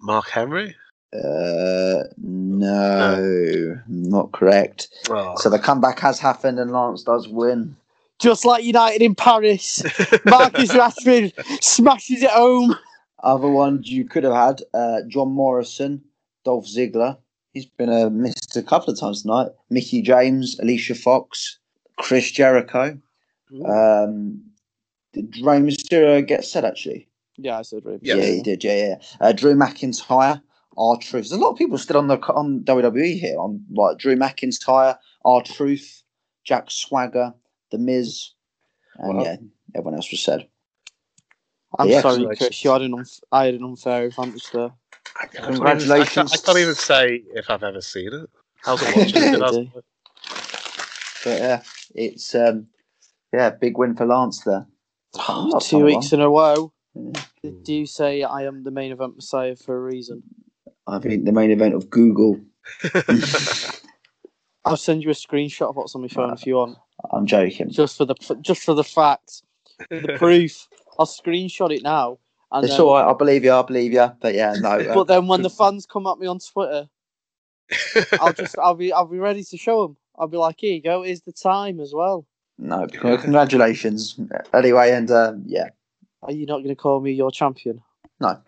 Mark Henry. Uh, no, not correct. Oh. So the comeback has happened, and Lance does win. Just like United in Paris, *laughs* Marcus Rashford smashes it home. Other ones you could have had uh, John Morrison, Dolph Ziggler. He's been uh, missed a couple of times tonight. Mickie James, Alicia Fox, Chris Jericho. Um, did Rey Mysterio get said actually? Yeah, I said Rey Yeah, he did. Yeah, yeah. Uh, Drew McIntyre, R Truth. There's a lot of people still on the on WWE here. On like Drew McIntyre, R Truth, Jack Swagger, The Miz, and Wow. yeah, everyone else was said. I'm Yeah, sorry. Chris. You had an unf- I had an unfair advantage there. I can't even- Congratulations. I can't, I can't even say if I've ever seen it. How's it watching? it? *laughs* Really? But yeah, it's um, yeah, big win for Lance there. Not Two weeks one. in a row. Yeah. Did you say I am the main event messiah for a reason? I think the main event of Google. *laughs* I'll send you a screenshot of what's on my phone if you want, I'm joking. just for the just for the fact, the *laughs* proof. I'll screenshot it now. And It's then, all right. I believe you. I believe you. But yeah, no. *laughs* uh, But then when the fans come at me on Twitter, I'll just I'll be I'll be ready to show them. I'll be like, here you go. Here's the time as well. no. Congratulations. Anyway, and uh, yeah, Are you not going to call me your champion? no.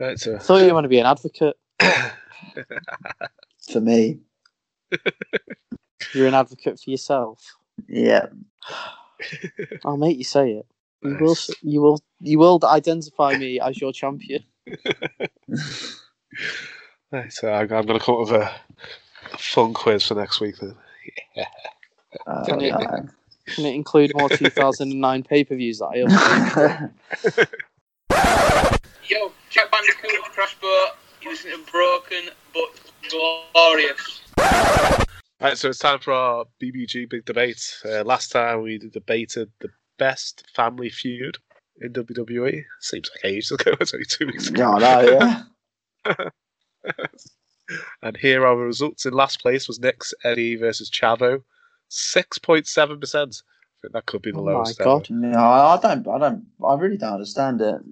Right, so I thought you want to be an advocate. *coughs* For me, *laughs* You're an advocate for yourself. yeah. *gasps* I'll make you say it. You will. You will. You will identify me as your champion. *laughs* right, so I'm, I'm going to come up with a, a fun quiz for next week then. *laughs* Uh, Can it- no. Can it include more 2009 pay per views that I Yo, check bandicoot with Crash Boat. You listen to Broken but Glorious. Right, so it's time for our BBG big debate. Uh, last time we debated the best family feud in WWE. Seems like ages ago. *laughs* It's only two weeks ago. No, no, yeah. *laughs* and here are the results. In last place was Nick's Eddie versus Chavo, six point seven percent. That could be the oh lowest. My God, ever. no, I don't, I don't, I really don't understand it.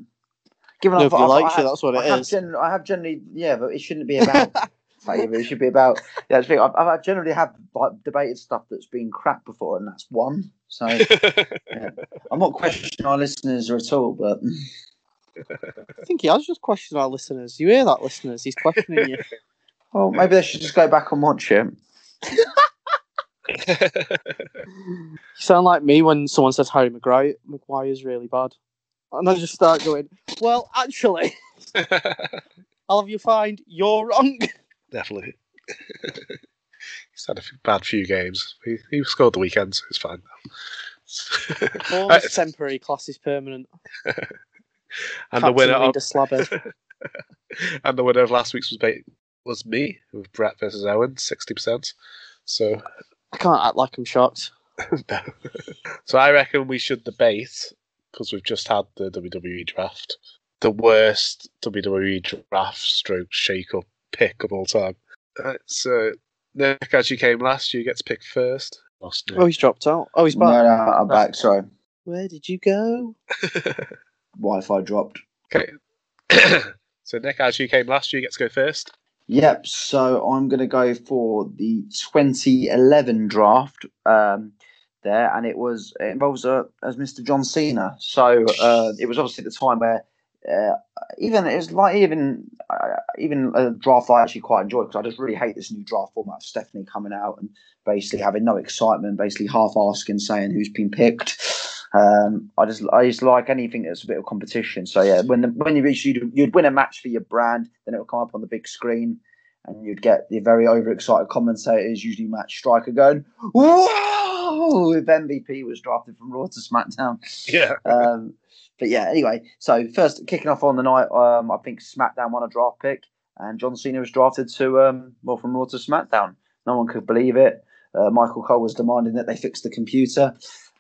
Given Nobody I've- I've- likes I you, that's what it I have is. Gen- I have generally, yeah, but it shouldn't be about *laughs* favour. It should be about. Yeah, it's I've, I've generally have like debated stuff that's been crap before, and that's one. So *laughs* yeah. I'm not questioning our listeners at all, but I think he has just questioned our listeners. You hear that, listeners? He's questioning you. *laughs* well, maybe they should just go back and watch it. You sound like me when someone says Harry Maguire is really bad. And I just start going, well, actually, *laughs* I'll have you find you're wrong. Definitely. *laughs* He's had a few, bad few games. He, he scored the weekend, so it's fine now. *laughs* Is temporary, class is permanent. and the winner of, and the winner of last week's was ba- was me with Brett versus Owen, sixty percent. So I can't act like I'm shocked. So I reckon we should debate because we've just had the WWE draft, the worst WWE draft stroke shake up pick of all time. Uh, so Nick actually came last. You get to pick first. Lost Oh, he's dropped out. Oh, he's back. no, I'm back. Sorry, Where did you go? *laughs* Wi-Fi dropped. Okay. *coughs* so Nick actually came last. You get to go first. Yep. So I'm going to go for the 2011 draft um, there, and it was it involves uh, as Mr. John Cena. So uh, it was obviously the time where uh, even it was like even uh, even a draft I actually quite enjoyed because I just really hate this new draft format of Stephanie coming out and basically having no excitement, basically half asking, saying who's been picked. Um, I just I just like anything that's a bit of competition. So yeah, when the, when you reach you'd, you'd win a match for your brand, then it would come up on the big screen, and you'd get the very overexcited commentators, usually Matt Striker, going "Whoa!" If MVP was drafted from Raw to SmackDown. Yeah. *laughs* Um, but yeah, anyway, so first kicking off on the night, um, I think SmackDown won a draft pick, and John Cena was drafted to um, well from Raw to SmackDown. No one could believe it. Uh, Michael Cole was demanding that they fix the computer,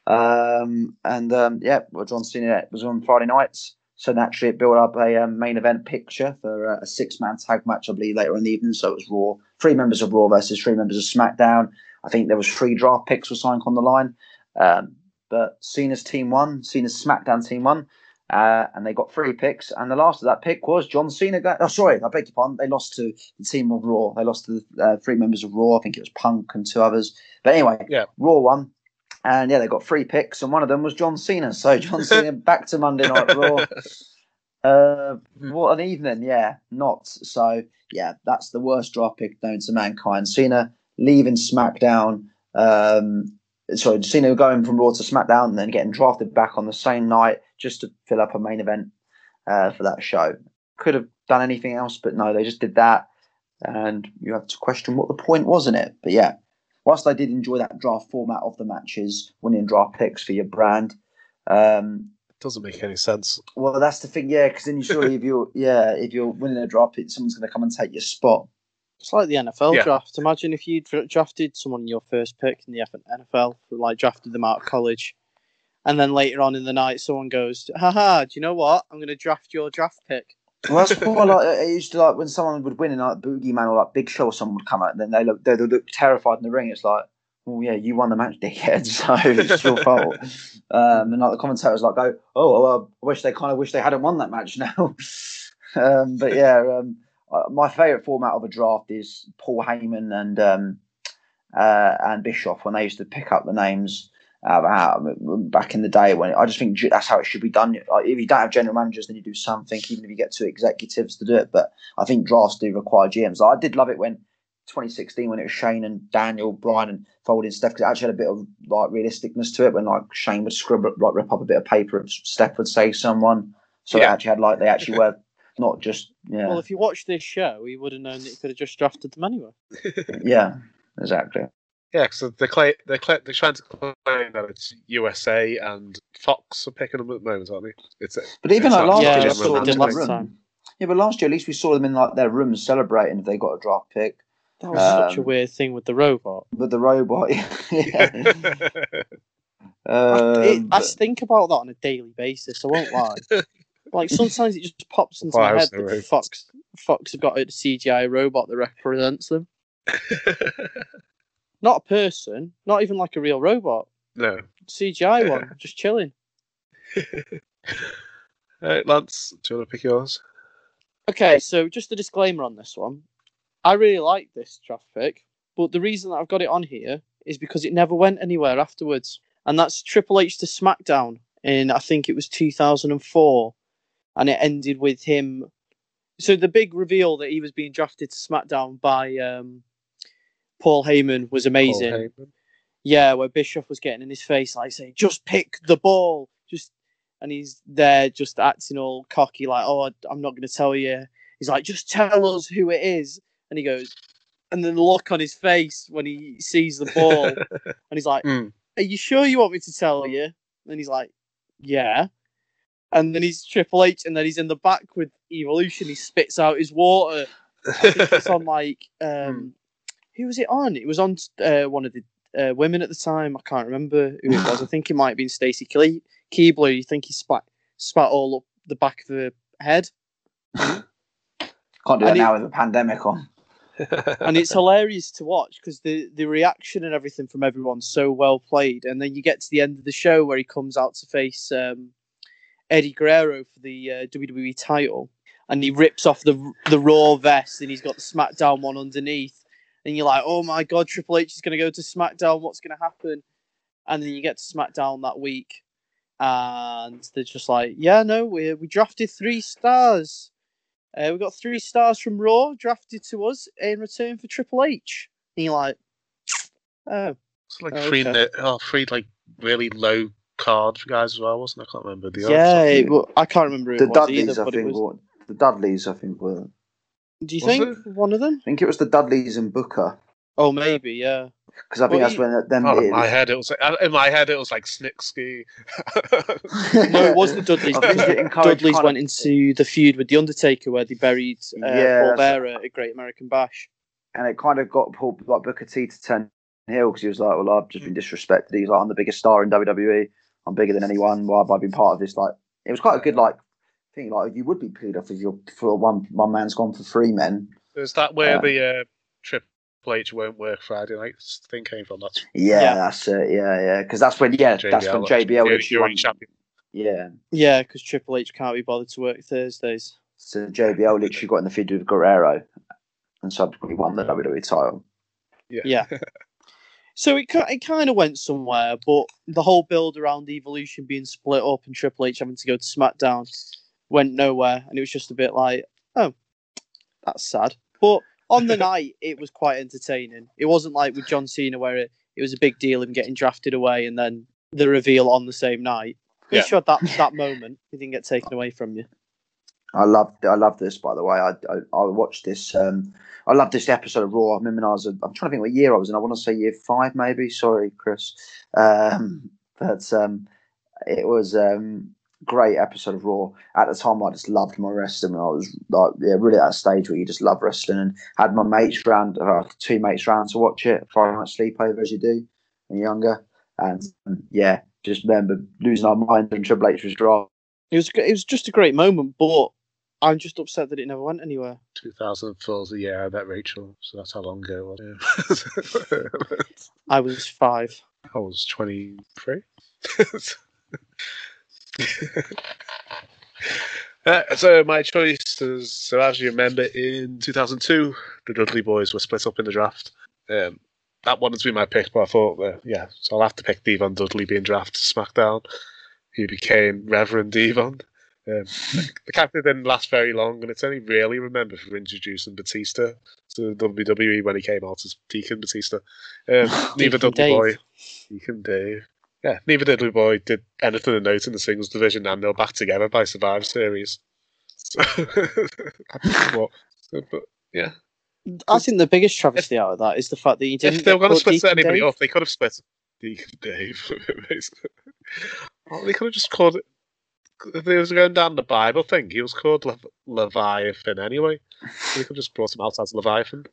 um, and um, yeah, well, John Cena was on Friday nights. So naturally, it built up a um, main event picture for uh, a six-man tag match, I believe, later in the evening. So it was Raw, three members of Raw versus three members of SmackDown. I think there was three draft picks were signed on the line. Um, but Cena's team won, Cena's SmackDown team won, uh, and they got three picks. And the last of that pick was John Cena. Go- oh, sorry, I beg your pardon. They lost to the team of Raw. They lost to the uh, three members of Raw. I think it was Punk and two others. But anyway, Yeah. Raw won. And yeah, they got three picks, and one of them was John Cena. So *laughs* John Cena back to Monday Night Raw. *laughs* Uh, what an evening, yeah. Not so, yeah. That's the worst draft pick known to mankind. Cena leaving SmackDown. Um, sorry, Cena going from Raw to SmackDown and then getting drafted back on the same night just to fill up a main event uh, for that show. Could have done anything else, but no, they just did that. And you have to question what the point was in it. But yeah, whilst I did enjoy that draft format of the matches, winning draft picks for your brand, um, Doesn't make any sense. well, that's the thing, yeah. Because then you surely, *laughs* if you're, yeah, if you're winning a draft pick, someone's going to come and take your spot. It's like the NFL Yeah. draft. Imagine if you dra- drafted someone in your first pick in the F- NFL, like drafted them out of college, and then later on in the night, someone goes, "Haha, do you know what? I'm going to draft your draft pick." Well, that's *laughs* what I like. I used to like when someone would win in like Boogeyman or like Big Show or someone would come out, and then they look they would look terrified in the ring. It's like, well, yeah, you won the match, dickhead. *laughs* So it's your fault. *laughs* Um, and like the commentators like go, oh, well, I wish they kind of wish they hadn't won that match now. um, but yeah, um, uh, my favourite format of a draft is Paul Heyman and um, uh, and Bischoff when they used to pick up the names. Uh, back in the day when I just think that's how it should be done. If you don't have general managers, then you do something, even if you get two executives to do it. But I think drafts do require GMs. I did love it when 2016 when it was Shane and Daniel, Bryan and folding Steph because it actually had a bit of like realisticness to it when like Shane would scribble like rip up a bit of paper and Steph would say someone. So it Yeah. actually had like they actually were not just yeah Well, if you watched this show, you would have known that you could have just drafted them anyway. *laughs* yeah exactly. Yeah, because they're, cla- they're, cla- they're trying to claim that it's USA and Fox are picking them at the moment, aren't they? It's But even it's like last just year, them we saw them in them. the room. Yeah, but last year at least we saw them in like their rooms celebrating if they got a draft pick. That was such a Um, weird thing with the robot. with the robot. *laughs* yeah. *laughs* I, um, it, I think about that on a daily basis. I won't lie. Like sometimes it just pops into my head that? Fox eh? Fox have got a CGI robot that represents them. *laughs* Not a person, not even like a real robot. no. CGI *laughs* one, just chilling. *laughs* Lance, do you want to pick yours? Okay, so just a disclaimer on this one. I really like this draft pick, but the reason that I've got it on here is because it never went anywhere afterwards. And that's Triple H to SmackDown in, I think it was 2004. And it ended with him. So the big reveal that he was being drafted to SmackDown by um, Paul Heyman was amazing. Heyman. Yeah, where Bischoff was getting in his face, like saying, "Just pick the ball," just, and he's there just acting all cocky, like, "Oh, I- I'm not going to tell you." He's like, "Just tell us who it is," and he goes, and then the look on his face when he sees the ball, *laughs* and he's like, Mm. "Are you sure you want me to tell you?" And he's like, "Yeah." And then he's Triple H, and then he's in the back with Evolution. He spits out his water. I think it's on *laughs* like um, who was it on? It was on uh, one of the uh, women at the time. I can't remember who it was. I think it might have been Stacy Cle- Keibler. You think he spat spat all up the back of the head, Can't do that and now with a pandemic on. *laughs* and it's hilarious to watch because the the reaction and everything from everyone's so well played. And then you get to the end of the show where he comes out to face um, Eddie Guerrero for the uh, WWE title, and he rips off the the Raw vest, and he's got the SmackDown one underneath, and you're like, oh my god, Triple H is going to go to SmackDown. What's going to happen? And then you get to SmackDown that week, and they're just like, yeah, no, we we drafted three stars. Uh, we got three stars from Raw drafted to us in return for Triple H. And you're like, oh, It's like Oh, three, okay. oh, three like really low card guys as well, wasn't it? I can't remember the yeah. odds. Well, I can't remember The Dudleys, either, I think. was. Were, the Dudleys, I think, were. Do you Was think one of them? I think it was the Dudleys and Booker. Oh, maybe, yeah. Because I think Well, that's he- when them. Oh, in my head it was like, in my head it was like Snitsky. *laughs* No, it was the Dudleys. *laughs* I think because it the Dudleys went of- into the feud with the Undertaker, where they buried uh, Yeah, Paul that's- Bearer at Great American Bash. and it kind of got Paul like Booker T to turn heel because he was like, "Well, I've just been disrespected." He's like, "I'm the biggest star in WWE. I'm bigger than anyone. Why have I been part of this?" Like, it was quite a good like thing. Like, you would be peed off if you're for one one man's gone for three men. Is that where Um, the uh, Triple H won't work Friday night thing came from? That's Yeah, Yeah. that's it. Yeah, yeah. Because that's when yeah, that's when JBL the literally won. Champion. Yeah, Yeah, because Triple H can't be bothered to work Thursdays. so JBL literally got in the feud with Guerrero, and subsequently won the WWE title. Yeah, yeah. *laughs* So it it kind of went somewhere, but the whole build around Evolution being split up and Triple H having to go to SmackDown went nowhere, and it was just a bit like, oh, that's sad. But on the *laughs* night, it was quite entertaining. It wasn't like with John Cena where it, it was a big deal him getting drafted away and then the reveal on the same night. At least you had that that moment. It didn't get taken away from you. I love I love this by the way. I I, I watched this. Um, I love this episode of Raw. I remember I was. I'm trying to think what year I was in. I want to say year five, maybe. Sorry, Chris. Um, *laughs* but um, it was um great episode of Raw. At the time, I just loved my wrestling. I was like, yeah, really at a stage where you just love wrestling, and had my mates round, uh, two mates round to watch it. Friday night sleepover, as you do when you're younger, and um, yeah, just remember losing our mind when Triple H was drawn. It was it was just a great moment, but I'm just upset that it never went anywhere. 2004 is the year I met Rachel, so that's how long ago it was. Yeah. I was five. *laughs* I was 23. *laughs* Uh, so my choice is so as you remember in 2002 the Dudley boys were split up in the draft. Um, that wanted to be my pick, but I thought uh, yeah, so I'll have to pick Devon Dudley being drafted to SmackDown. He became Reverend Devon. Um, the character didn't last very long, and it's only really remembered for introducing Batista to WWE when he came out as Deacon Batista. Um, *laughs* neither Dudley Dave. boy, Deacon Dave. Yeah, neither Dudley boy did anything of note in the singles division, and they're back together by Survivor Series. So, *laughs* what- but yeah, I think the biggest travesty out of that is the fact that you didn't. if they were going to split Deacon anybody Dave. off, they could have split Deacon Dave. *laughs* they could have just called it. If they was going down the Bible thing, he was called Le- Leviathan anyway. *laughs* They could just brought him out as Leviathan.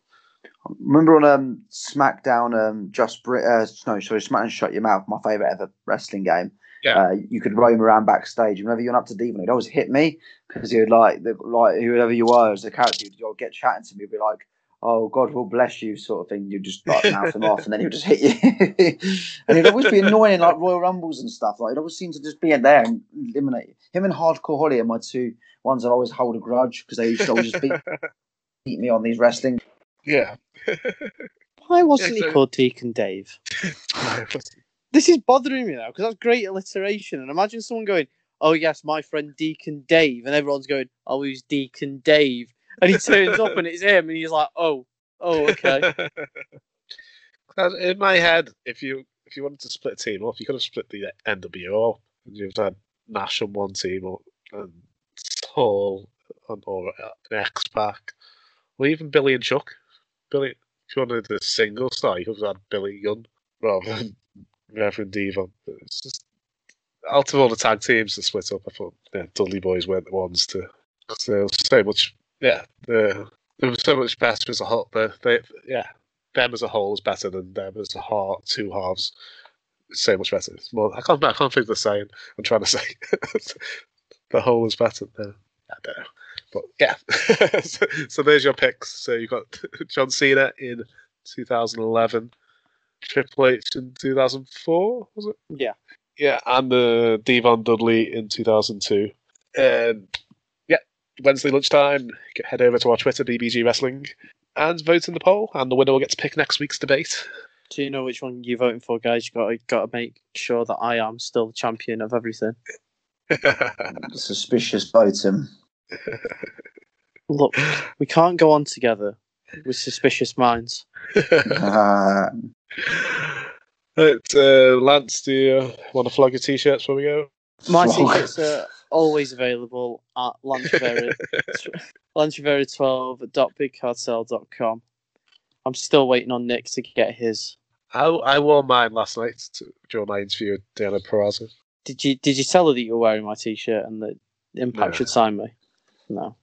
Remember on um, SmackDown, um, just Brit- uh, no, sorry, SmackDown Shut Your Mouth, my favorite ever wrestling game. Yeah. Uh, you could roam around backstage. Whenever you went up to Devon, he'd always hit me because he would like, the, like whoever you were as a character, you'd, you'd get chatting to me, be like, "Oh God will bless you," sort of thing. You just like *laughs* mouth him off, and then he would just hit you. *laughs* and he'd always be annoying in like Royal Rumbles and stuff. Like he'd always seem to just be in there and eliminate you. him and Hardcore Holly are my two ones I always hold a grudge because they used to always just beat, *laughs* beat me on these wrestling. Yeah. Why wasn't Yeah, he called Deacon Dave? This is bothering me now because that's great alliteration. And imagine someone going, "Oh yes, my friend Deacon Dave," and everyone's going, "Oh, who's Deacon Dave?" And he turns up and it's him, and he's like, "Oh, oh, okay." *laughs* In my head, if you if you wanted to split a team up, you could have split the NWO up. And you've had Nash on one team, and Hall, on, or uh, an X Pac, or even Billy and Chuck. Billy, if you wanted a single star, you could have had Billy Gunn rather than Reverend Devon. It's just out of all the tag teams to split up, I thought yeah, Dudley Boys weren't the ones to. So so much, yeah, the, there was so much better as a whole. The, they, yeah, them as a whole is better than them as a half, two halves. It's so much better. It's more, I can't, I can't think of the saying I'm trying to *laughs* say. the whole is better. No, I don't know. But yeah, *laughs* so, so there's your picks. So you've got *laughs* John Cena in 2011, Triple H in 2004, was it? Yeah. Yeah, and uh, Devon Dudley in 2002. And Wednesday lunchtime, head over to our Twitter, BBG Wrestling, and vote in the poll, and the winner will get to pick next week's debate. Do you know which one you're voting for, guys? You got to got to make sure that I am still the champion of everything. *laughs* Suspicious Botum. Look, we can't go on together with suspicious minds. Uh, *laughs* Right, uh, Lance, do you want to flog your t-shirts before we go? My t-shirts are always available at Lanchevera, *laughs* lanchevera12.bigcartel.com. I'm still waiting on Nick to get his. I, I wore mine last night to, during my interview with Deonna Purrazzo. Did you did you tell her that you were wearing my t-shirt and that Impact No. should sign me? No.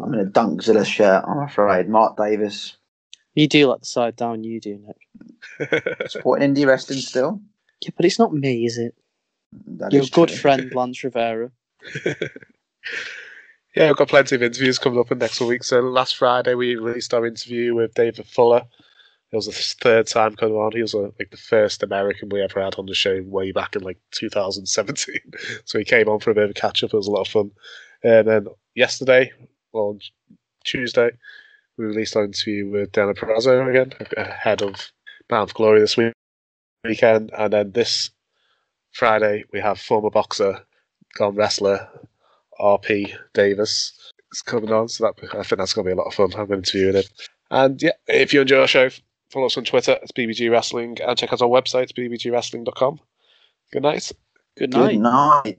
I'm in a Dunkzilla shirt, I'm afraid. Mark Davis. You do let the side down, you do, Nick. *laughs* Supporting indie wrestling still. Yeah, but it's not me, is it? That Your is good true. friend *laughs* Lance Rivera. *laughs* Yeah, we've got plenty of interviews coming up in next week. So last Friday we released our interview with David Fuller. It was the third time coming on. He was uh, like the first American we ever had on the show way back in like 2017. *laughs* so he came on for a bit of a catch up. It was a lot of fun. And then yesterday, well, on Tuesday, we released our interview with Deonna Purrazzo again, ahead of Bound for Glory this week weekend. And then this Friday, we have former boxer, gone wrestler, RP Davis is coming on. So that I think that's going to be a lot of fun. I'm going to interview him. And yeah, if you enjoy our show, follow us on Twitter. It's BBG Wrestling and check out our website, bbgwrestling.com. Good night. Good night. Good night.